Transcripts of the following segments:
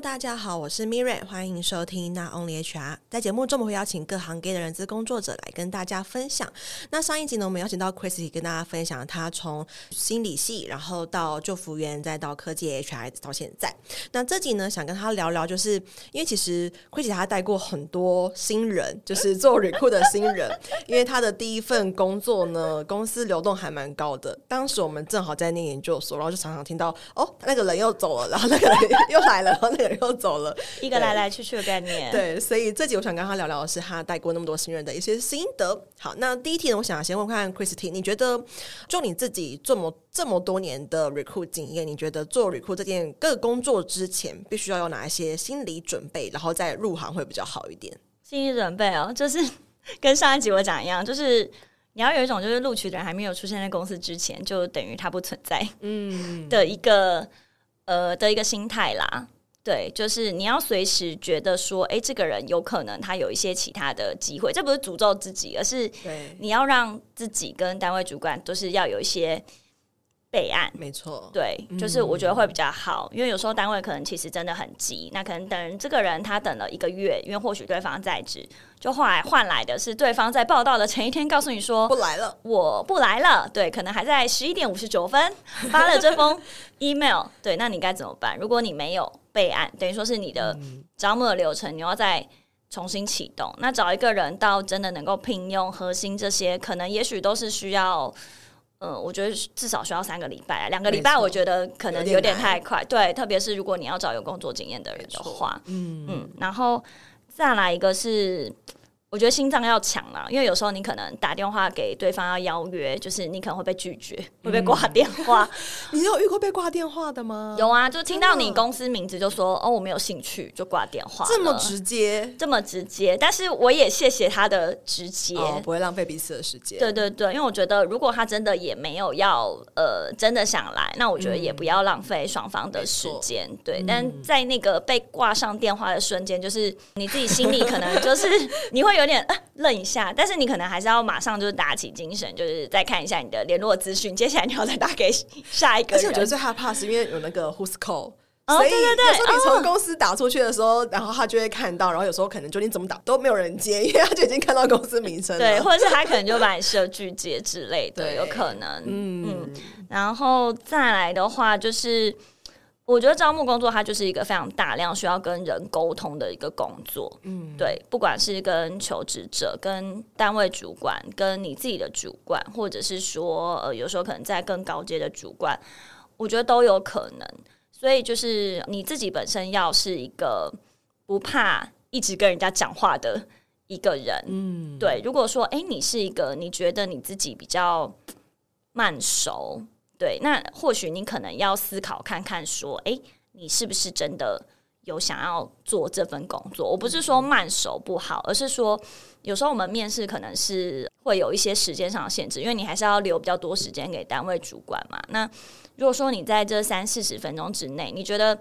大家好，我是 Miriam，欢迎收听《Not Only HR》。在节目中，我们会邀请各行各业的人资工作者来跟大家分享。那上一集呢，我们邀请到 Christy 跟大家分享他从心理系，然后到救服员，再到科技 HR 到现在。那这集呢，想跟他聊聊，就是因为其实 Christy 他带过很多新人，就是做 recruit 的新人。因为他的第一份工作呢，公司流动还蛮高的。当时我们正好在念研究所，然后就常常听到哦，那个人又走了，然后那个人又来了。然后那个人 又走了，一个来来去去的概念。对，所以这集我想跟他聊聊的是他带过那么多新人的一些心得。好，那第一题呢，我想先问看 Christine，你觉得就你自己这么这么多年的 recruit 经验，你觉得做 recruit 这件各个工作之前，必须要有哪一些心理准备，然后再入行会比较好一点？心理准备哦，就是跟上一集我讲一样，就是你要有一种就是录取的人还没有出现在公司之前，就等于他不存在，嗯的一个、嗯、呃的一个心态啦。对，就是你要随时觉得说，哎，这个人有可能他有一些其他的机会，这不是诅咒自己，而是你要让自己跟单位主管都是要有一些备案。没错，对，就是我觉得会比较好，嗯，因为有时候单位可能其实真的很急，那可能等这个人他等了一个月，因为或许对方在职，就后来换来的是对方在报道的前一天告诉你说不来了，我不来了。对，可能还在十一点五十九分发了这封 email，对，那你该怎么办？如果你没有。备案等于说是你的招募的流程，你要再重新启动。那找一个人到真的能够聘用核心这些，可能也许都是需要，呃，我觉得至少需要三个礼拜，两个礼拜我觉得可能有点太快。对，特别是如果你要找有工作经验的人的话，嗯嗯，然后再来一个是。我觉得心脏要强了，因为有时候你可能打电话给对方要邀约，就是你可能会被拒绝，会被挂电话。你有遇过被挂电话的吗？有啊，就听到你公司名字就说哦，我没有兴趣，就挂电话。这么直接，这么直接。但是我也谢谢他的直接，哦，不会浪费彼此的时间。对对对，因为我觉得如果他真的也没有要呃真的想来，那我觉得也不要浪费双方的时间。嗯、对，但在那个被挂上电话的瞬间，就是你自己心里可能就是 你会。有点愣一下，但是你可能还是要马上就是打起精神，就是再看一下你的联络资讯。接下来你要再打给下一个。而且我觉得最害怕是因为有那个 Who's Call，哦，所以对对对，有时候你从公司打出去的时候，哦，然后他就会看到，然后有时候可能就你怎么打都没有人接，因为他就已经看到公司名称了。对，或者是他可能就把你设拒接之类的，有可能。嗯嗯，然后再来的话就是。我觉得招募工作它就是一个非常大量需要跟人沟通的一个工作，嗯，对，不管是跟求职者、跟单位主管、跟你自己的主管，或者是说呃，有时候可能在更高阶的主管，我觉得都有可能。所以就是你自己本身要是一个不怕一直跟人家讲话的一个人，嗯，对。如果说哎，你是一个你觉得你自己比较慢熟。对，那或许你可能要思考看看，说，诶，你是不是真的有想要做这份工作？我不是说慢熟不好，而是说有时候我们面试可能是会有一些时间上的限制，因为你还是要留比较多时间给单位主管嘛。那如果说你在这三四十分钟之内，你觉得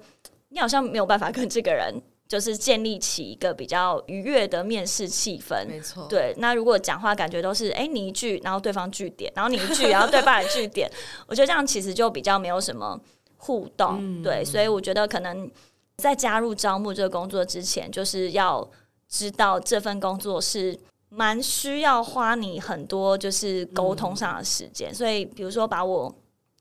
你好像没有办法跟这个人。就是建立起一个比较愉悦的面试气氛，没错。对，那如果讲话感觉都是哎、欸、你一句，然后对方句点，然后你一句，然后对方也句点，我觉得这样其实就比较没有什么互动。嗯、对，所以我觉得可能在加入招募这个工作之前，就是要知道这份工作是蛮需要花你很多就是沟通上的时间、嗯。所以比如说把我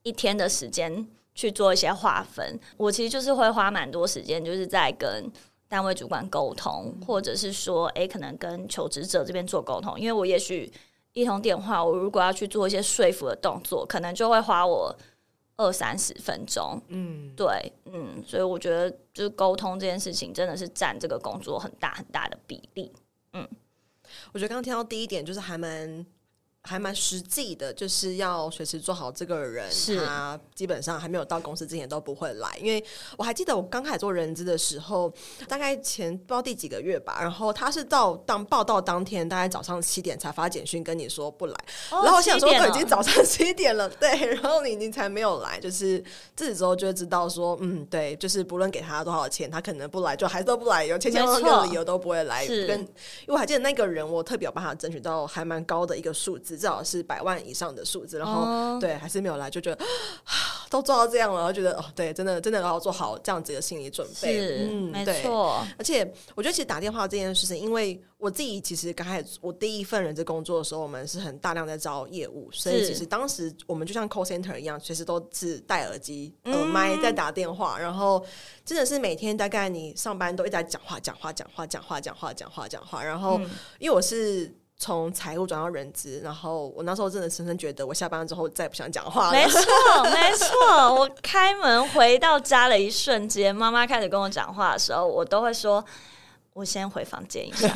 一天的时间去做一些划分，我其实就是会花蛮多时间，就是在跟。单位主管沟通，或者是说，哎、欸，可能跟求职者这边做沟通，因为我也许一通电话，我如果要去做一些说服的动作，可能就会花我二三十分钟。嗯，对，嗯，所以我觉得就是沟通这件事情，真的是占这个工作很大很大的比例。嗯，我觉得刚刚听到第一点就是还蛮。还蛮实际的，就是要随时做好这个人，他基本上还没有到公司之前都不会来。因为我还记得我刚开始做人资的时候，大概前不知道第几个月吧，然后他是到当报道当天，大概早上七点才发简讯跟你说不来，哦、然后我想说都已经早上七点了，对，然后你你才没有来，就是自此之后就会知道说，嗯，对，就是不论给他多少钱，他可能不来，就还是都不来，有千千万万个理由都不会来。跟因为我还记得那个人，我特别有帮他争取到还蛮高的一个数字。字，至少是百万以上的数字，然后、哦、对还是没有来，就觉得都做到这样了，然后觉得哦，对，真的真的要做好这样子的心理准备，是嗯，没错。而且我觉得其实打电话这件事情，因为我自己其实刚开始我第一份人资工作的时候，我们是很大量在招业务，所以其实当时我们就像 call center 一样，随时都是戴耳机、耳麦在打电话，嗯、然后真的是每天大概你上班都一直在讲话、讲话、讲话、讲话、讲话、讲话、讲话，然后因为我是。从财务转到人资，然后我那时候真的深深觉得，我下班之后再也不想讲话了。没错，没错。我开门回到家的一瞬间，妈妈开始跟我讲话的时候，我都会说：“我先回房间一下。”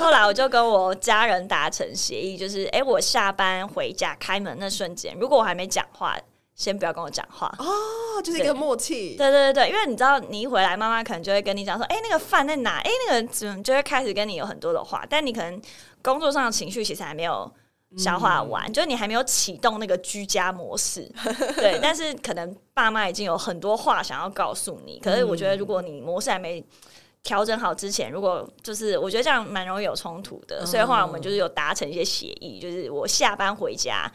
后来我就跟我家人达成协议，就是：哎，我下班回家开门那瞬间，如果我还没讲话。先不要跟我讲话哦，就是一个默契。对对对对，因为你知道，你一回来，妈妈可能就会跟你讲说：“哎、欸，那个饭在哪？”哎、欸，那个怎么就会开始跟你有很多的话。但你可能工作上的情绪其实还没有消化完，嗯、就是你还没有启动那个居家模式。对，但是可能爸妈已经有很多话想要告诉你。可是我觉得，如果你模式还没调整好之前，如果就是我觉得这样蛮容易有冲突的。所以后来我们就是有达成一些协议，就是我下班回家。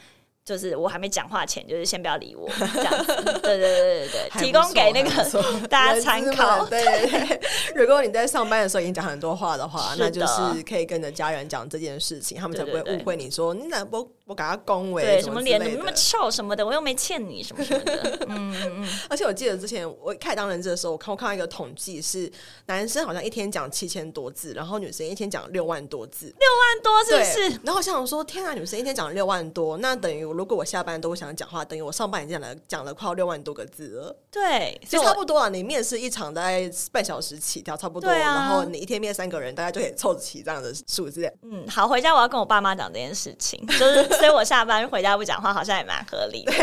就是我还没讲话前，就是先不要理我这样子。对对对对对，提供给那个 大家参考。对对对，如果你在上班的时候已经讲很多话的话，那就是可以跟着家人讲这件事情，他们才不会误会你说你哪不我给他恭维，对什么脸怎么那么臭什么的，我又没欠你什么什么的。嗯嗯。而且我记得之前我开始当人质的时候，我看我看到一个统计是男生好像一天讲七千多字，然后女生一天讲六万多字。六万多是不是？然后我想说，天啊，女生一天讲六万多，那等于。如果我下班都想讲话，等于我上班已经讲了讲了快要六万多个字了。对，其实差不多啊。你面试一场大概半小时起跳，差不多。啊、然后你一天面三个人，大概就可以凑齐这样的数字。嗯，好，回家我要跟我爸妈讲这件事情，就是所以我下班回家不讲话，好像也蛮合理的。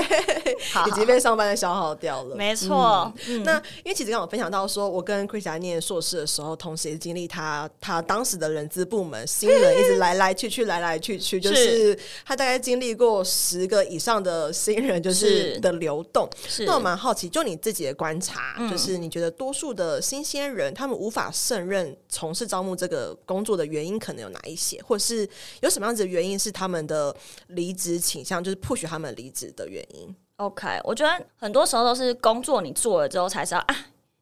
已经被上班的消耗掉了。没错。嗯、那因为其实刚刚我分享到说，我跟 Chris 念硕士的时候，同时也经历他他当时的人资部门新人一直来来去去，来来去去，就是他大概经历过十。个以上的新人就是的流动，那我蛮好奇，就你自己的观察，嗯、就是你觉得多数的新鲜人他们无法胜任从事招募这个工作的原因可能有哪一些，或是有什么样子的原因是他们的离职倾向，就是 push 他们离职的原因？OK，我觉得很多时候都是工作你做了之后才知道啊，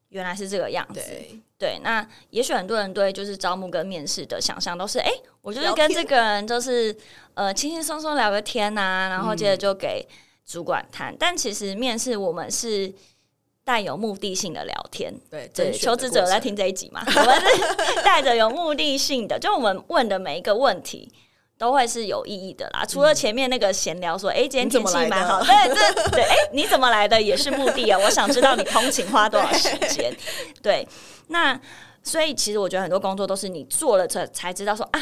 原来是这个样子。对，对，那也许很多人对就是招募跟面试的想象都是，哎、欸，我就是跟这个人就是。呃，轻轻松松聊个天呐、啊，然后接着就给主管谈。嗯、但其实面试我们是带有目的性的聊天，对，对，求职者在听这一集嘛，我们是 带着有目的性的，就我们问的每一个问题都会是有意义的啦。嗯、除了前面那个闲聊说，哎、欸，今天天气蛮好，对，对对，哎、欸，你怎么来的也是目的啊？我想知道你通勤花多少时间？对，那所以其实我觉得很多工作都是你做了这才知道说啊，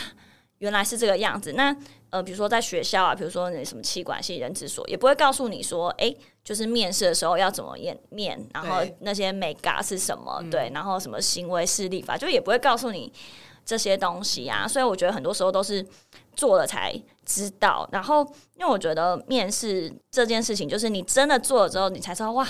原来是这个样子。那呃，比如说在学校啊，比如说那什么气管系、人资所，也不会告诉你说，哎、欸，就是面试的时候要怎么面面，然后那些美嘎是什么，对，对，然后什么行为事例法，就也不会告诉你这些东西啊。所以我觉得很多时候都是做了才知道。然后，因为我觉得面试这件事情，就是你真的做了之后，你才知道哇。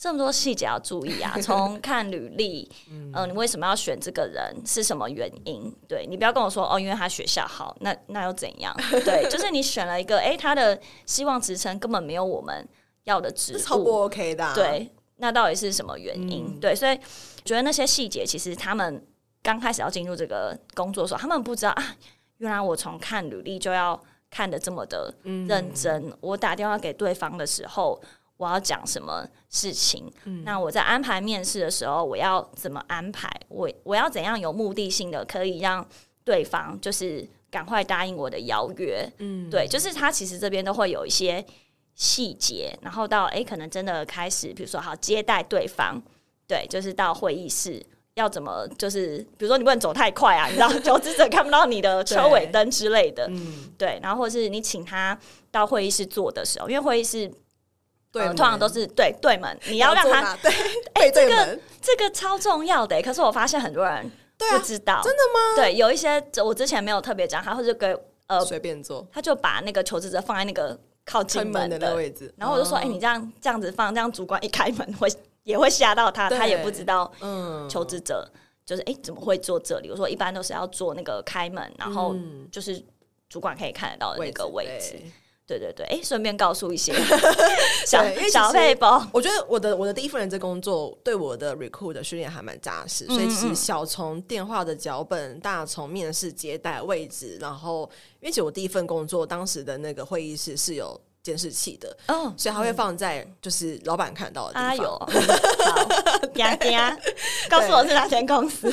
这么多细节要注意啊！从看履历，嗯、呃，你为什么要选这个人？是什么原因？对，你不要跟我说哦，因为他学校好，那那又怎样？对，就是你选了一个，哎，他的希望职称根本没有我们要的职务，超不 OK 的、啊。对，那到底是什么原因？嗯、对，所以觉得那些细节，其实他们刚开始要进入这个工作的时候，他们不知道啊，原来我从看履历就要看的这么的认真。嗯、我打电话给对方的时候。我要讲什么事情？嗯、那我在安排面试的时候，我要怎么安排？我我要怎样有目的性的，可以让对方就是赶快答应我的邀约？嗯，对，就是他其实这边都会有一些细节，然后到诶，可能真的开始，比如说好接待对方，对，就是到会议室要怎么，就是比如说你不能走太快啊，你知道求职者看不到你的车尾灯之类的，嗯，对，然后或是你请他到会议室坐的时候，因为会议室。对、呃，通常都是对对门，你要让他对，哎，这个这个超重要的。可是我发现很多人不知道，真的吗？对，有一些我之前没有特别讲，他或者给呃随便坐，他就把那个求职者放在那个靠近门的。位置，然后我就说，哎，你这样这样子放，这样主管一开门会也会吓到他，他也不知道，嗯，求职者就是哎怎么会坐这里？我说一般都是要坐那个开门，然后就是。主管可以看得到的那个位置。位置对对对，哎，顺便告诉一些 小小配包。我觉得我的我的第一份人资工作对我的 recruit 的训练还蛮扎实，嗯嗯，所以其实小从电话的脚本，大从面试接待位置，然后因为其实我第一份工作当时的那个会议室是有。监视器的，哦，所以它会放在就是老板看到的地方。啊有，好，呀呀，告诉我是哪间公司。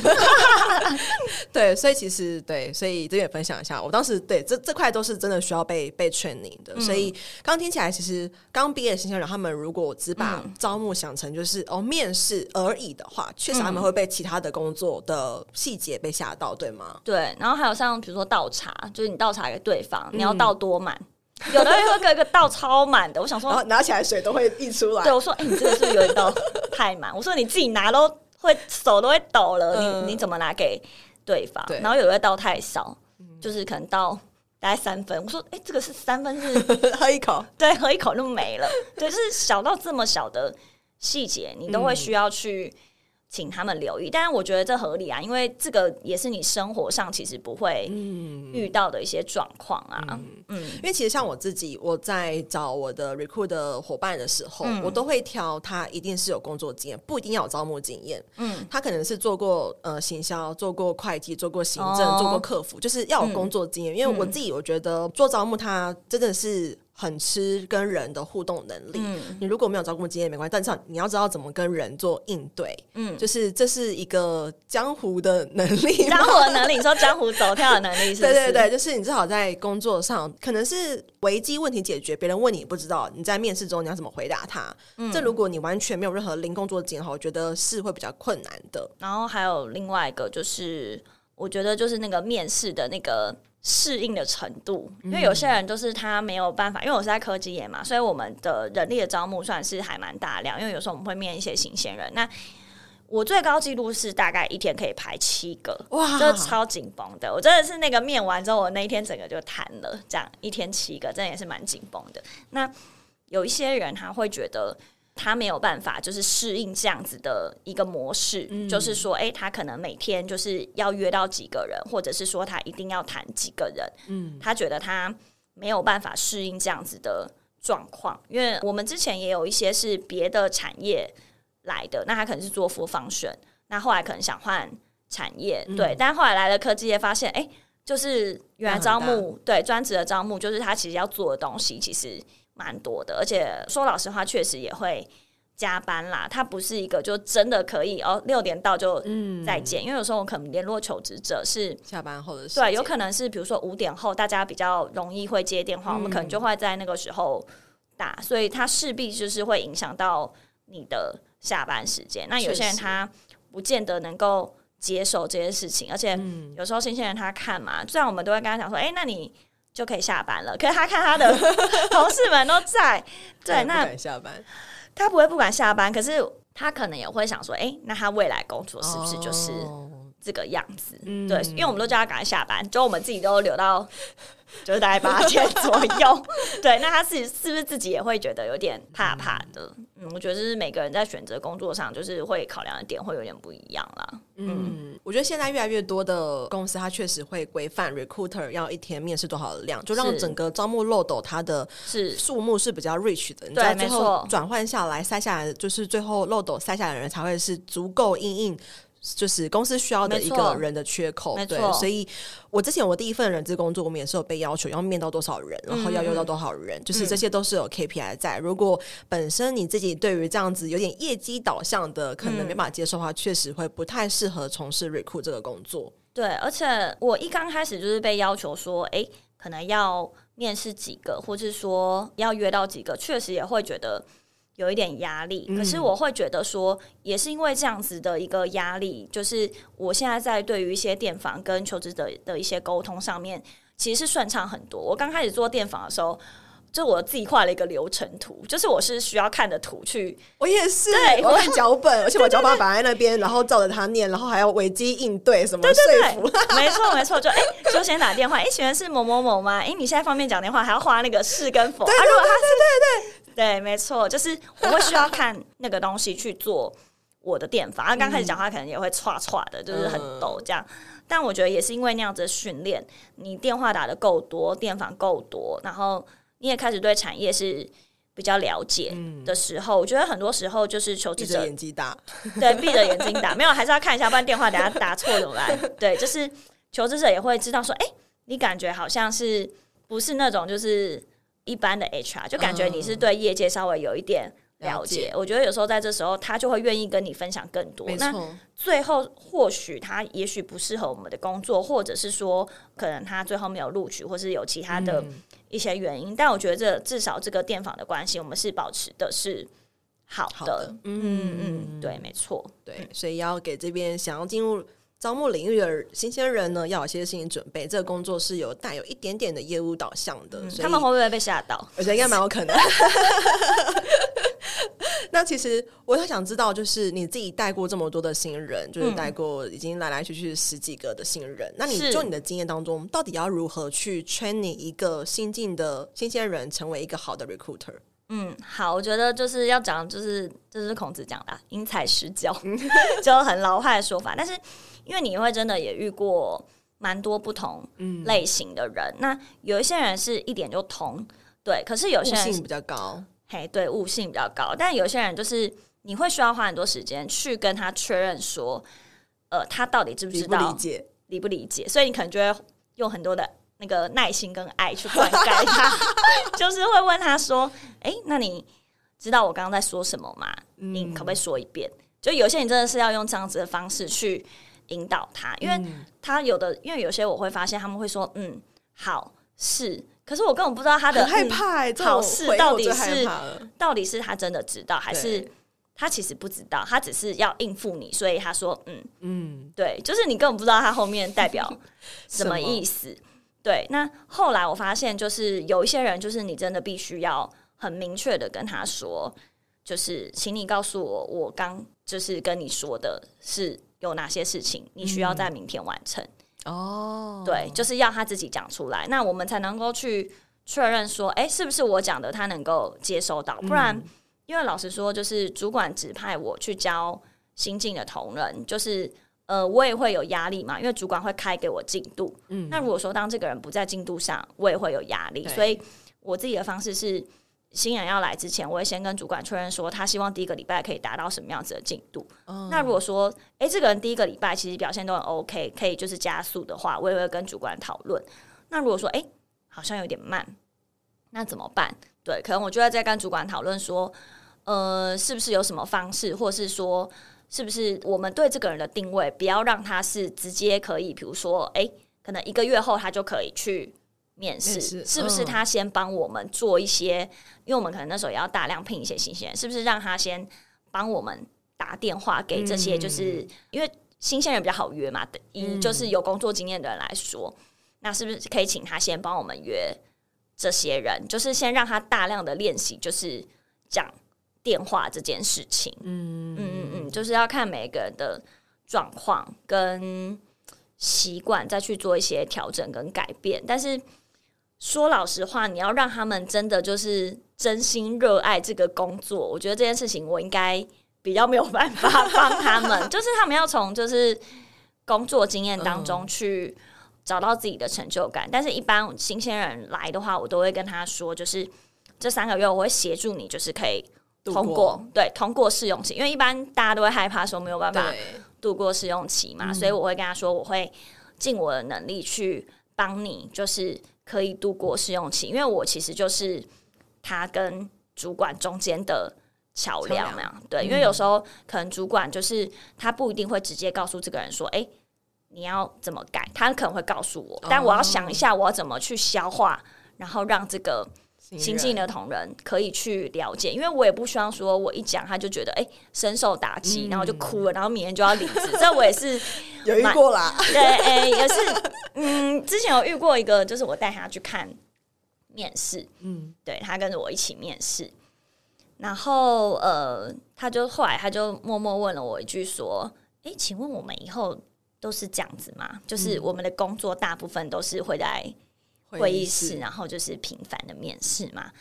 对，所以其实对，所以这边也分享一下，我当时对这这块都是真的需要被被 training 的。嗯、所以刚听起来，其实刚毕业的新鲜人，他们如果只把招募想成就是、嗯、哦面试而已的话，确实他们会被其他的工作的细节被吓到，对吗？对，然后还有像比如说倒茶，就是你倒茶给对方，你要倒多满。嗯 有的人会给一个倒超满的，我想说，拿起来水都会溢出来。对，我说，哎、欸，你这个是不是有一倒太满？我说你自己拿都会手都会抖了，嗯、你你怎么拿给对方？对然后有的倒太少，嗯、就是可能倒大概三分。我说，哎、欸，这个是三分是 喝一口，对，喝一口就没了。对，就是小到这么小的细节，你都会需要去。请他们留意，但是我觉得这合理啊，因为这个也是你生活上其实不会遇到的一些状况啊。嗯，嗯，因为其实像我自己，我在找我的 recruit 的伙伴的时候，嗯、我都会挑他一定是有工作经验，不一定要有招募经验。嗯，他可能是做过呃行销，做过会计，做过行政，哦、做过客服，就是要有工作经验。嗯、因为我自己我觉得做招募，他真的是。很吃跟人的互动能力。嗯，你如果没有招工经验没关系，但是你要知道怎么跟人做应对。嗯，就是这是一个江湖的能力。江湖的能力，你说江湖走跳的能力是不是？对对对，就是你至少在工作上，可能是危机问题解决，别人问你不知道，你在面试中你要怎么回答他？嗯，这如果你完全没有任何零工作经验的话，我觉得是会比较困难的。然后还有另外一个，就是我觉得就是那个面试的那个。适应的程度，因为有些人就是他没有办法，因为我是在科技业嘛，所以我们的人力的招募算是还蛮大量。因为有时候我们会面一些新鲜人，那我最高纪录是大概一天可以排七个，哇，就超紧绷的。我真的是那个面完之后，我那一天整个就瘫了，这样一天七个，真的也是蛮紧绷的。那有一些人他会觉得。他没有办法，就是适应这样子的一个模式，嗯、就是说，哎、欸，他可能每天就是要约到几个人，或者是说他一定要谈几个人，嗯，他觉得他没有办法适应这样子的状况，因为我们之前也有一些是别的产业来的，那他可能是做 full function，那后来可能想换产业，嗯、对，但后来来了科技业，发现，哎、欸，就是原来招募，对，专职的招募，就是他其实要做的东西，其实。蛮多的，而且说老实话，确实也会加班啦。他不是一个就真的可以哦，六点到就再见。嗯、因为有时候我可能联络求职者是下班后的时，对，有可能是比如说五点后，大家比较容易会接电话，嗯、我们可能就会在那个时候打，所以他势必就是会影响到你的下班时间。那有些人他不见得能够接受这些事情，而且有时候新鲜人他看嘛，虽然我们都会跟他讲说，哎、欸，那你。就可以下班了，可是他看他的 同事们都在，对，那下班，他不会不敢下班，可是他可能也会想说，哎、欸，那他未来工作是不是就是这个样子？哦、对，因为我们都叫他赶快下班，就我们自己都留到。就是大概八千 左右，对，那他自己是不是自己也会觉得有点怕怕的？嗯，我觉得是每个人在选择工作上，就是会考量的点会有点不一样啦。嗯，嗯，我觉得现在越来越多的公司，它确实会规范 recruiter 要一天面试多少的量，就让整个招募漏斗它的是数目是比较 rich 的。对，没错，转换下来筛下来，就是最后漏斗筛下来的人才会是足够因应。就是公司需要的一个人的缺口，对，所以我之前我第一份人资工作，我们也是有被要求要面到多少人，然后要用到多少人，就是这些都是有 KPI 在。如果本身你自己对于这样子有点业绩导向的，可能没办法接受的话，确实会不太适合从事 recruit 这个工作。对，而且我一刚开始就是被要求说，哎，可能要面试几个，或是说要约到几个，确实也会觉得。有一点压力，可是我会觉得说，也是因为这样子的一个压力，就是我现在在对于一些电访跟求职者的一些沟通上面，其实是顺畅很多。我刚开始做电访的时候，就我自己画了一个流程图，就是我是需要看的图去。我也是，对，我看脚本，而且我脚本摆在那边，然后照着他念，然后还要危机应对什么说服。没错没错，就哎、欸，就先打电话，哎、欸，请问是某某某吗？哎、欸，你现在方便讲电话，还要画那个是跟否。对对对对对对。没错，就是我会需要看那个东西去做我的电访。他刚开始讲话可能也会唰唰的，就是很抖这样。但我觉得也是因为那样子的训练，你电话打的够多，电访够多，然后你也开始对产业是比较了解的时候，我觉得很多时候就是求职者眼睛大，对，闭着眼睛打，没有，还是要看一下，不然电话等下打错怎么办？对，就是求职者也会知道说，哎，你感觉好像是不是那种就是。一般的 HR 就感觉你是对业界稍微有一点了解，我觉得有时候在这时候他就会愿意跟你分享更多。那最后或许他也许不适合我们的工作，或者是说可能他最后没有录取，或是有其他的一些原因。但我觉得这至少这个电访的关系，我们是保持的是好的。嗯嗯，对，没错，对，所以要给这边想要进入。招募领域的新鲜人呢，要有些心理准备。这个工作是有带有一点点的业务导向的，嗯、他们会不会被吓到？我觉得应该蛮有可能。那其实我很想知道，就是你自己带过这么多的新人，就是带过已经来来去去十几个的新人。嗯、那你就你的经验当中，到底要如何去 training 一个新进的新鲜人，成为一个好的 recruiter？嗯，好，我觉得就是要讲，就是这是孔子讲的“啊因材施教”，就很老派的说法。但是因为你会真的也遇过蛮多不同类型的人，嗯、那有一些人是一点就通，对，可是有些人悟性比较高，嘿，对，悟性比较高。但有些人就是你会需要花很多时间去跟他确认说，呃，他到底知不知道，理不理解，理不理解，所以你可能就会用很多的。那个耐心跟爱去灌溉他，就是会问他说：“哎、欸，那你知道我刚刚在说什么吗？你可不可以说一遍？”就有些人真的是要用这样子的方式去引导他，因为他有的，因为有些我会发现他们会说：“嗯，好是。”可是我根本不知道他的害怕、欸，好是到底是到底是他真的知道，还是他其实不知道？他只是要应付你，所以他说：“嗯嗯，对，就是你根本不知道他后面代表 什么意思。”对，那后来我发现，就是有一些人，就是你真的必须要很明确的跟他说，就是请你告诉我，我刚就是跟你说的是有哪些事情，你需要在明天完成。哦、嗯，对，就是要他自己讲出来，那我们才能够去确认说，哎，是不是我讲的他能够接收到？不然，因为老实说，就是主管指派我去教新进的同仁，就是。呃，我也会有压力嘛，因为主管会开给我进度。嗯，那如果说当这个人不在进度上，我也会有压力。所以我自己的方式是，新人要来之前，我会先跟主管确认说，他希望第一个礼拜可以达到什么样子的进度。嗯，那如果说，哎，这个人第一个礼拜其实表现都很 OK，可以就是加速的话，我也会跟主管讨论。那如果说，哎，好像有点慢，那怎么办？对，可能我就会再跟主管讨论说，呃，是不是有什么方式，或是说。是不是我们对这个人的定位，不要让他是直接可以，比如说，哎、欸，可能一个月后他就可以去面试，面是不是？他先帮我们做一些，嗯、因为我们可能那时候也要大量聘一些新鲜人，是不是？让他先帮我们打电话给这些，就是、嗯、因为新鲜人比较好约嘛，以就是有工作经验的人来说，嗯、那是不是可以请他先帮我们约这些人？就是先让他大量的练习，就是讲。电话这件事情，嗯嗯嗯嗯，就是要看每个人的状况跟习惯，再去做一些调整跟改变。但是说老实话，你要让他们真的就是真心热爱这个工作，我觉得这件事情我应该比较没有办法帮他们。就是他们要从就是工作经验当中去找到自己的成就感。但是，一般新鲜人来的话，我都会跟他说，就是这三个月我会协助你，就是可以。通过对通过试用期，因为一般大家都会害怕说没有办法度过试用期嘛，所以我会跟他说，我会尽我的能力去帮你，就是可以度过试用期，因为我其实就是他跟主管中间的桥梁嘛。对，因为有时候可能主管就是他不一定会直接告诉这个人说，哎，你要怎么改，他可能会告诉我，但我要想一下我要怎么去消化，然后让这个。新进的同仁可以去了解，因为我也不希望说我一讲他就觉得哎、欸、深受打击，嗯、然后就哭了，然后明天就要离职。这我也是 有遇过啦，对，哎、欸，也是，嗯，之前有遇过一个，就是我带他去看面试，嗯，对，他跟着我一起面试，然后呃，他就后来他就默默问了我一句说，哎、欸，请问我们以后都是这样子吗？就是我们的工作大部分都是会在。会议室，然后就是频繁的面试嘛。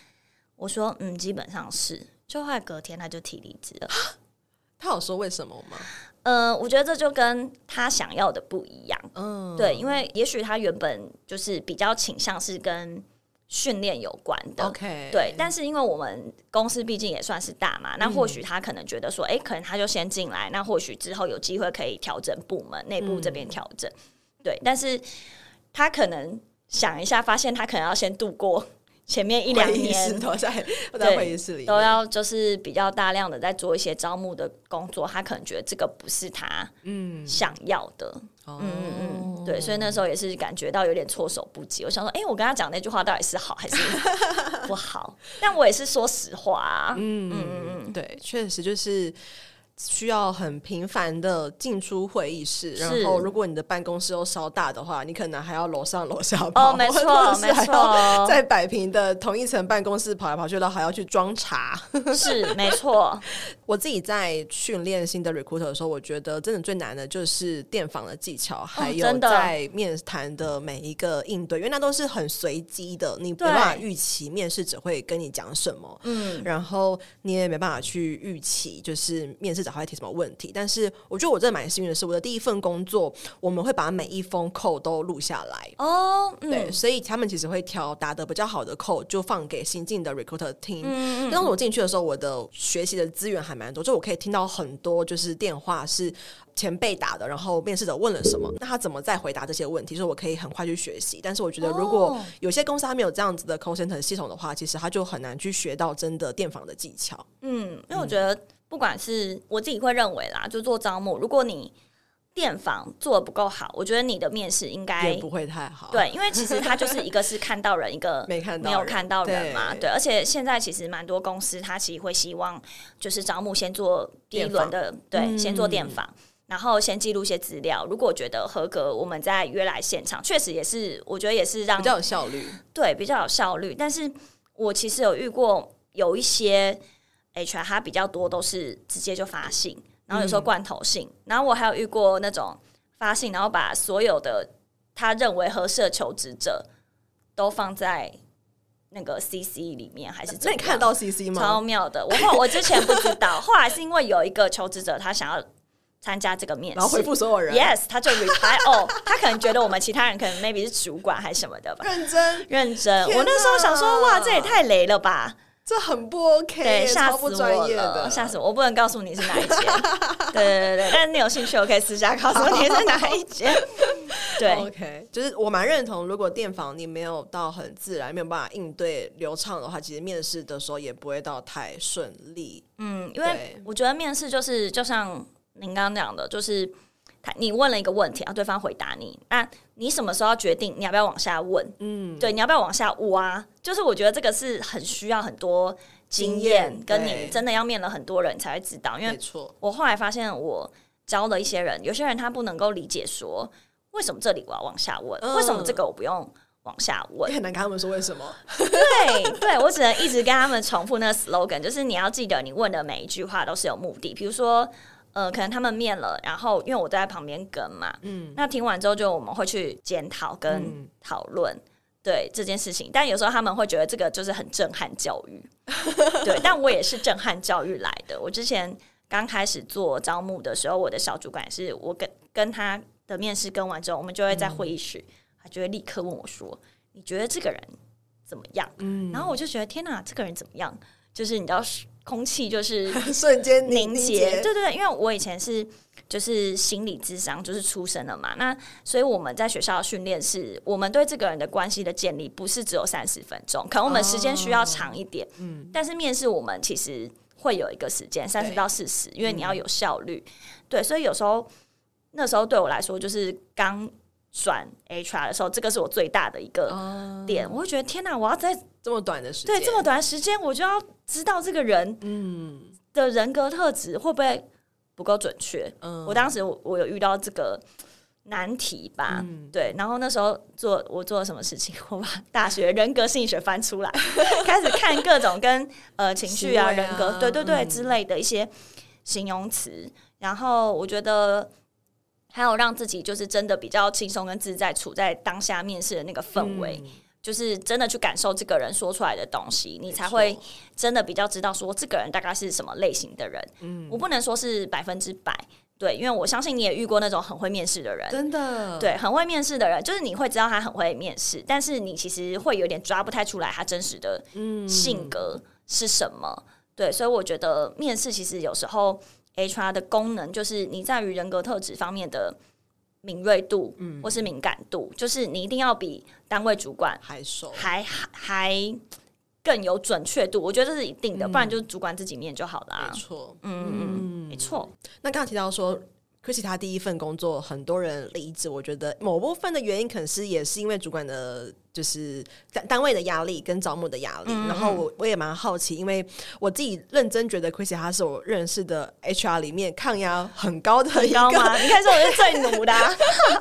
我说，嗯，基本上是。就后来隔天他就提离职了。他有说为什么吗？呃，我觉得这就跟他想要的不一样。嗯，对，因为也许他原本就是比较倾向是跟训练有关的。OK，对。但是因为我们公司毕竟也算是大嘛，那或许他可能觉得说，哎、嗯，可能他就先进来，那或许之后有机会可以调整部门内部这边调整。嗯、对，但是他可能想一下，发现他可能要先度过。前面一两年都在都在会议室里，都要就是比较大量的在做一些招募的工作。他可能觉得这个不是他嗯想要的，嗯嗯嗯，对，所以那时候也是感觉到有点措手不及。我想说，哎、欸，我跟他讲那句话到底是好还是 不好？但我也是说实话啊，嗯嗯嗯，对，确实就是。需要很频繁的进出会议室，然后如果你的办公室又稍大的话，你可能还要楼上楼下跑，哦，没错，没错，在摆平的同一层办公室跑来跑去，然后还要去装茶，是没错。我自己在训练新的 recruiter 的时候，我觉得真的最难的就是电访的技巧，还有在面谈的每一个应对，因为那都是很随机的，你没办法预期面试者会跟你讲什么，嗯，然后你也没办法去预期就是面试。找他提什么问题？但是我觉得我真的蛮幸运的是，我的第一份工作，我们会把每一封 call 都录下来哦。嗯、对，所以他们其实会挑打得比较好的 call，就放给新进的 recruiter 听。嗯，当时我进去的时候，我的学习的资源还蛮多，就我可以听到很多就是电话是前辈打的，然后面试者问了什么，那他怎么再回答这些问题，所以我可以很快去学习。但是我觉得，如果有些公司他没有这样子的 call center 系统的话，其实他就很难去学到真的电访的技巧。嗯，因为我觉得。不管是我自己会认为啦，就做招募，如果你电访做的不够好，我觉得你的面试应该也不会太好。对，因为其实他就是一个是看到人，一个 没看到没有看到人嘛。对，对，而且现在其实蛮多公司，他其实会希望就是招募先做第一轮的，对，嗯、先做电访，然后先记录一些资料。如果觉得合格，我们再约来现场。确实也是，我觉得也是让比较有效率，对，比较有效率。但是我其实有遇过有一些。HR 他比较多都是直接就发信，然后有时候罐头信，嗯、然后我还有遇过那种发信，然后把所有的他认为合适的求职者都放在那个 CC 里面，还是？那你看到 CC 吗？超妙的！我后我之前不知道，后来是因为有一个求职者他想要参加这个面试，然后回复所有人，Yes，他就 reply 哦，他可能觉得我们其他人可能 maybe 是主管还是什么的吧，认真认真。哪我那时候想说，哇，这也太雷了吧！这很不 OK，对，吓死我了，吓死我！我不能告诉你是哪一间，对对对，但是你有兴趣，我可以私下告诉你是哪一间。对，OK，就是我蛮认同，如果电访你没有到很自然，没有办法应对流畅的话，其实面试的时候也不会到太顺利。嗯，因为我觉得面试就是就像您刚刚讲的，就是。你问了一个问题，然后对方回答你，那你什么时候要决定你要不要往下问？嗯，对，你要不要往下挖？就是我觉得这个是很需要很多经验，跟你真的要面了很多人才会知道。因为我后来发现，我教了一些人，有些人他不能够理解说，为什么这里我要往下问，为什么这个我不用往下问？很难跟他们说为什么。对，对我只能一直跟他们重复那个 slogan，就是你要记得，你问的每一句话都是有目的。比如说。呃，可能他们面了，然后因为我在旁边跟嘛，嗯，那听完之后就我们会去检讨跟讨论，嗯、对这件事情。但有时候他们会觉得这个就是很震撼教育，对。但我也是震撼教育来的。我之前刚开始做招募的时候，我的小主管是我跟跟他的面试跟完之后，我们就会在会议室，嗯、他就会立刻问我说：“你觉得这个人怎么样？”嗯，然后我就觉得天哪，这个人怎么样？就是你知道空气就是 瞬间凝结，对对对，因为我以前是就是心理智商就是出身的嘛，那所以我们在学校训练是，我们对这个人的关系的建立不是只有三十分钟，可能我们时间需要长一点，嗯，但是面试我们其实会有一个时间三十到四十，因为你要有效率，对，所以有时候那时候对我来说就是刚转 HR 的时候，这个是我最大的一个点，我会觉得天哪，我要在这么短的时间，对这么短的时间，我就要。知道这个人嗯的人格特质会不会不够准确？嗯，我当时我我有遇到这个难题吧，嗯、对，然后那时候做我做了什么事情？我把大学人格心理学翻出来，开始看各种跟呃情绪啊、啊人格对对对之类的一些形容词，嗯、然后我觉得还有让自己就是真的比较轻松跟自在，处在当下面试的那个氛围。嗯就是真的去感受这个人说出来的东西，你才会真的比较知道说这个人大概是什么类型的人。嗯，我不能说是百分之百，对，因为我相信你也遇过那种很会面试的人，真的，对，很会面试的人，就是你会知道他很会面试，但是你其实会有点抓不太出来他真实的性格是什么。嗯、对，所以我觉得面试其实有时候 HR 的功能就是你在于人格特质方面的。敏锐度，嗯或是敏感度，嗯、就是你一定要比单位主管还熟，还还更有准确度。我觉得这是一定的，嗯、不然就是主管自己面就好了、啊。没错，嗯嗯，没错。那刚刚提到说。Chrissy 他第一份工作，很多人离职。我觉得某部分的原因，可能是也是因为主管的，就是单单位的压力跟招募的压力。嗯、然后我我也蛮好奇，因为我自己认真觉得 Chrissy 他是我认识的 HR 里面抗压很高的一个。很高吗？你看，是我是最努的、啊，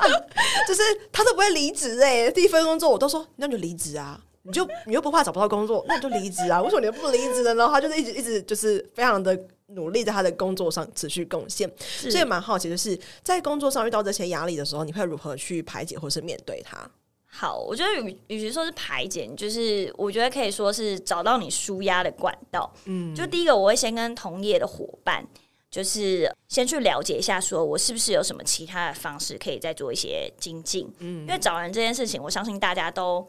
就是他都不会离职哎。第一份工作我都说，那就离职啊，你就你又不怕找不到工作，那你就离职啊。为什么你又不离职呢？然后他就是一直一直就是非常的。努力在他的工作上持续贡献，所以蛮好奇，就是在工作上遇到这些压力的时候，你会如何去排解或是面对它？好，我觉得与与其说是排解，就是我觉得可以说是找到你舒压的管道。嗯，就第一个，我会先跟同业的伙伴，就是先去了解一下，说我是不是有什么其他的方式可以再做一些精进。嗯，因为找人这件事情，我相信大家都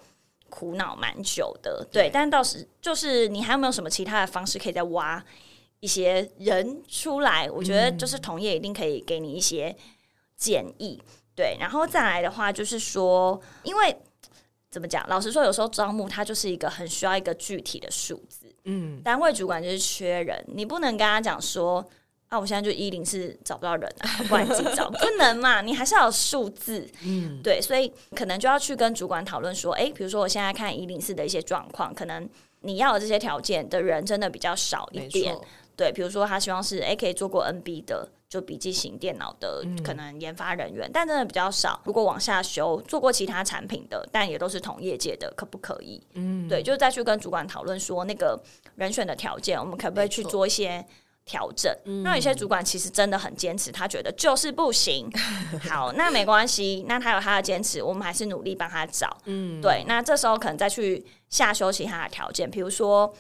苦恼蛮久的，对。对，但到时就是你还有没有什么其他的方式可以再挖？一些人出来，我觉得就是同业一定可以给你一些建议，嗯、对，然后再来的话就是说，因为怎么讲？老实说，有时候招募它就是一个很需要一个具体的数字，嗯，单位主管就是缺人，你不能跟他讲说啊，我现在就一零四找不到人啊，不然自己找，不能嘛，你还是要有数字，嗯，对，所以可能就要去跟主管讨论说，哎，比如说我现在看一零四的一些状况，可能你要的这些条件的人真的比较少一点。对，比如说他希望是诶可以做过 NB 的，就笔记型电脑的，嗯、可能研发人员，但真的比较少。如果往下修，做过其他产品的，但也都是同业界的，可不可以？嗯，对，就再去跟主管讨论说，那个人选的条件，我们可不可以去做一些调整？那有些主管其实真的很坚持，他觉得就是不行。好，那没关系，那他有他的坚持，我们还是努力帮他找。嗯，对，那这时候可能再去下修其他的条件，比如说，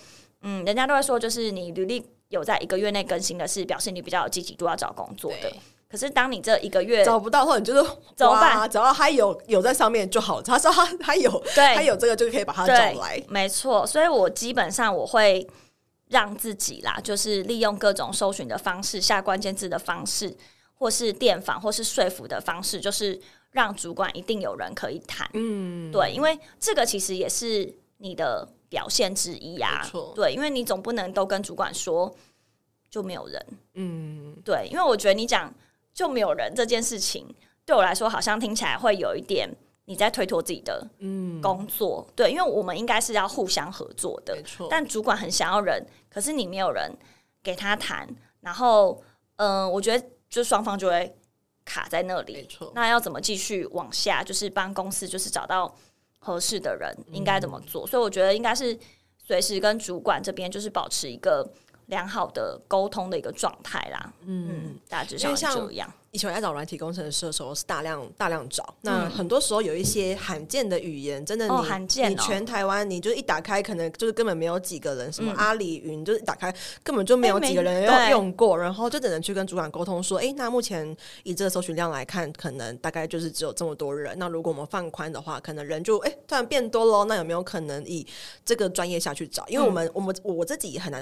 嗯，人家都会说，就是你履历。有在一个月内更新的是表示你比较有积极度要找工作的，可是当你这一个月找不到后，你就是怎么办？只要他有有在上面就好，他说他他有，对，他有这个就可以把他找来，没错。所以我基本上我会让自己啦，就是利用各种搜寻的方式、下关键字的方式，或是电访，或是说服的方式，就是让主管一定有人可以谈。嗯，对，因为这个其实也是你的。表现之一呀，对，因为你总不能都跟主管说就没有人，嗯，对，因为我觉得你讲就没有人这件事情，对我来说好像听起来会有一点你在推脱自己的工作，嗯、对，因为我们应该是要互相合作的，没错，但主管很想要人，可是你没有人给他谈，然后，嗯、呃，我觉得就双方就会卡在那里，没错，那要怎么继续往下，就是帮公司就是找到。合适的人应该怎么做？嗯、所以我觉得应该是随时跟主管这边就是保持一个良好的沟通的一个状态啦。嗯，嗯，大致上是这样。以前我在找软体工程师的时候，是大量大量找。那很多时候有一些罕见的语言，真的你、哦罕见哦、你全台湾，你就一打开，可能就是根本没有几个人。什么阿里云，就是一打开根本就没有几个人用用过，然后就只能去跟主管沟通说：“哎，那目前以这个搜寻量来看，可能大概就是只有这么多人。那如果我们放宽的话，可能人就哎突然变多喽。那有没有可能以这个专业下去找？因为我们、嗯、我们我自己很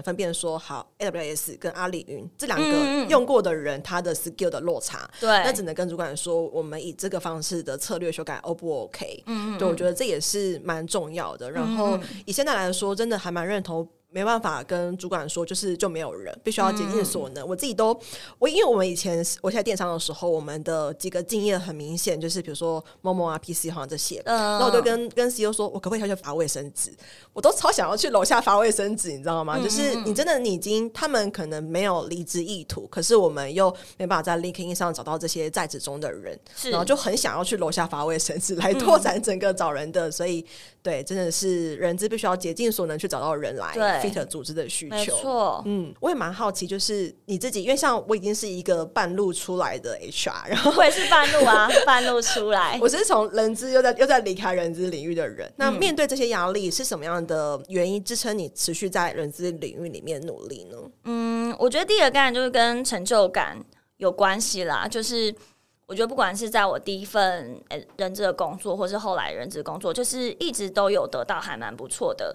对，那只能跟。跟主管说，我们以这个方式的策略修改，O 不 OK？嗯，对，我觉得这也是蛮重要的。然后以现在来说，真的还蛮认同。没办法跟主管说，就是就没有人，必须要竭尽所能。嗯、我自己都，我因为我们以前我在电商的时候，我们的几个经验很明显，就是比如说 Momo 啊、PC 好像这些，嗯，然后我就跟跟 CEO 说，我可不可以下去发卫生纸？我都超想要去楼下发卫生纸，你知道吗？嗯、就是你真的你已经，他们可能没有离职意图，可是我们又没办法在 LinkedIn 上找到这些在职中的人，是然后就很想要去楼下发卫生纸来拓展整个找人的，嗯、所以对，真的是人资必须要竭尽所能去找到人来。对。Fit 组织的需求。没错，嗯，我也蛮好奇，就是你自己，因为像我已经是一个半路出来的 HR，然后我也是半路啊，半路出来，我是从人资又在又在离开人资领域的人。那面对这些压力，是什么样的原因支撑你持续在人资领域里面努力呢？嗯，我觉得第一个概念就是跟成就感有关系啦，就是。我觉得不管是在我第一份诶人资的工作，或是后来人资工作，就是一直都有得到还蛮不错的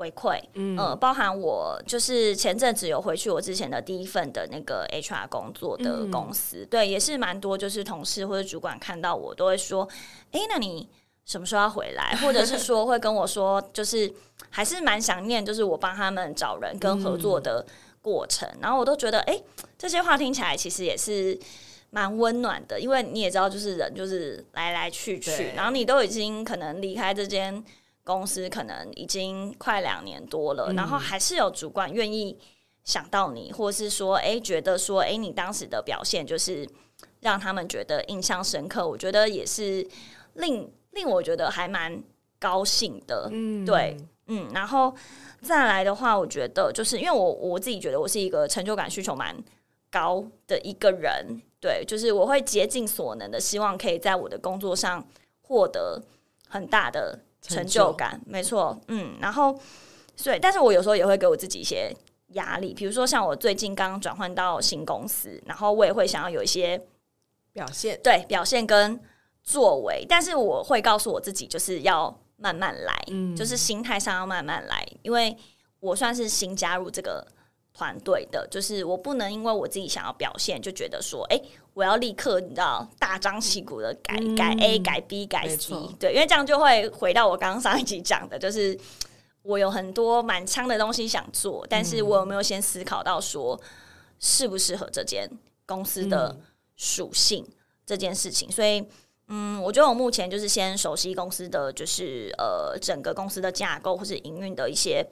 回馈。嗯、呃，包含我就是前阵子有回去我之前的第一份的那个 HR 工作的公司，嗯、对，也是蛮多，就是同事或者主管看到我都会说：“哎，那你什么时候要回来？”或者是说会跟我说，就是还是蛮想念，就是我帮他们找人跟合作的过程。嗯、然后我都觉得，哎，这些话听起来其实也是。蛮温暖的，因为你也知道，就是人就是来来去去，然后你都已经可能离开这间公司，可能已经快两年多了，嗯、然后还是有主管愿意想到你，或是说，哎，觉得说，哎，你当时的表现就是让他们觉得印象深刻，我觉得也是令令我觉得还蛮高兴的，嗯，对，嗯，然后再来的话，我觉得就是因为我我自己觉得我是一个成就感需求蛮高的一个人。对，就是我会竭尽所能的，希望可以在我的工作上获得很大的成就感。就没错，嗯，然后，所以，但是我有时候也会给我自己一些压力，比如说像我最近刚转换到新公司，然后我也会想要有一些表现，对，表现跟作为，但是我会告诉我自己，就是要慢慢来，嗯，就是心态上要慢慢来，因为我算是新加入这个。团队的，就是我不能因为我自己想要表现，就觉得说，哎、欸，我要立刻你知道大张旗鼓的改、嗯、改 A 改 B 改 C，对，因为这样就会回到我刚刚上一集讲的，就是我有很多满腔的东西想做，但是我有没有先思考到说适不适合这间公司的属性、嗯、这件事情？所以，嗯，我觉得我目前就是先熟悉公司的，就是呃整个公司的架构或是营运的一些。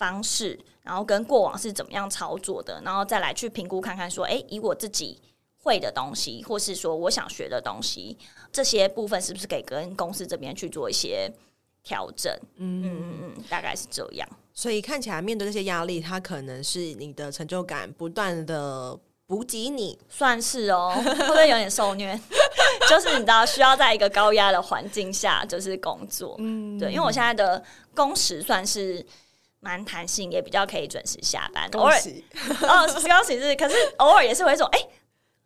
方式，然后跟过往是怎么样操作的，然后再来去评估看看，说，哎，以我自己会的东西，或是说我想学的东西，这些部分是不是可以跟公司这边去做一些调整？嗯嗯嗯，大概是这样。所以看起来面对这些压力，它可能是你的成就感不断的补给你，算是哦，会不会有点受虐？就是你知道，需要在一个高压的环境下就是工作，嗯，对，因为我现在的工时算是。蛮弹性，也比较可以准时下班。偶尔 哦，是恭喜是，可是偶尔也是会一种哎，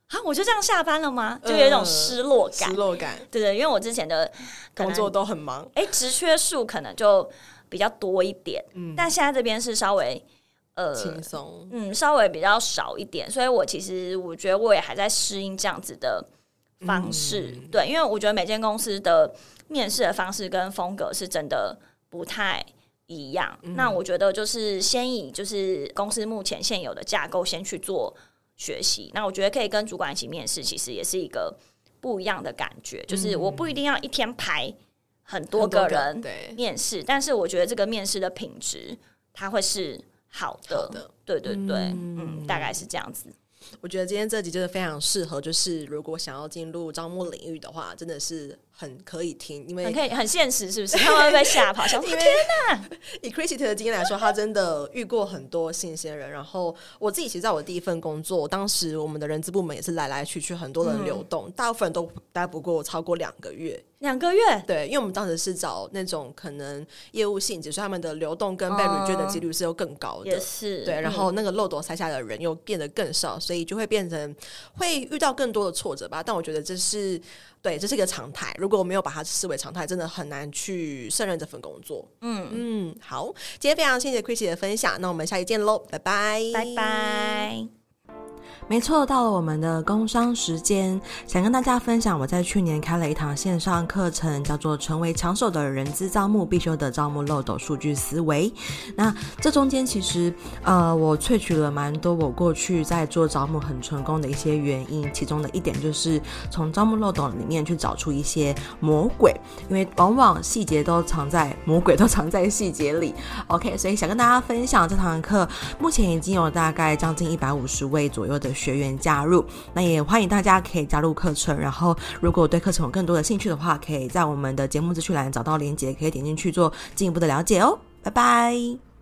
啊，我就这样下班了吗？就有一种失落感。失落感，对对，因为我之前的工作都很忙，哎，职缺数可能就比较多一点，嗯，但现在这边是稍微呃轻松，嗯，稍微比较少一点，所以我其实我觉得我也还在适应这样子的方式，对，因为我觉得每间公司的面试的方式跟风格是真的不太。一样，那我觉得就是先以就是公司目前现有的架构先去做学习。那我觉得可以跟主管一起面试，其实也是一个不一样的感觉。就是我不一定要一天排很多个人面试，但是我觉得这个面试的品质它会是好的。好的，对对对，嗯，嗯，大概是这样子。我觉得今天这集真的非常适合，就是如果想要进入招募领域的话，真的是。很可以听，因为很可以很现实，是不是？他们会被吓跑，想说天哪！以 Christy 的经验来说，他真的遇过很多新鲜人。然后我自己其实在我第一份工作，当时我们的人资部门也是来来去去，很多人流动，嗯、大部分人都待不过超过两个月。两个月？对，因为我们当时是找那种可能业务性质，所以他们的流动跟被 reject 的几率是又更高的。也是。对，然后那个漏斗塞下的人又变得更少，所以就会变成会遇到更多的挫折吧。但我觉得这是。对，这是一个常态。如果我没有把它视为常态，真的很难去胜任这份工作。嗯嗯，好，今天非常谢谢 Chrissy 的分享，那我们下期见喽，拜拜，拜拜。没错，到了我们的工商时间，想跟大家分享，我在去年开了一堂线上课程，叫做《成为抢手的人资招募必修的招募漏斗数据思维》。那这中间其实，呃，我萃取了蛮多我过去在做招募很成功的一些原因，其中的一点就是从招募漏斗里面去找出一些魔鬼，因为往往细节都藏在魔鬼都 藏在细节里。OK，所以想跟大家分享这堂课，目前已经有大概将近一百五十位左右的学员加入，那也欢迎大家可以加入课程。然后，如果对课程有更多的兴趣的话，可以在我们的节目资讯栏找到链接，可以点进去做进一步的了解哦。拜拜。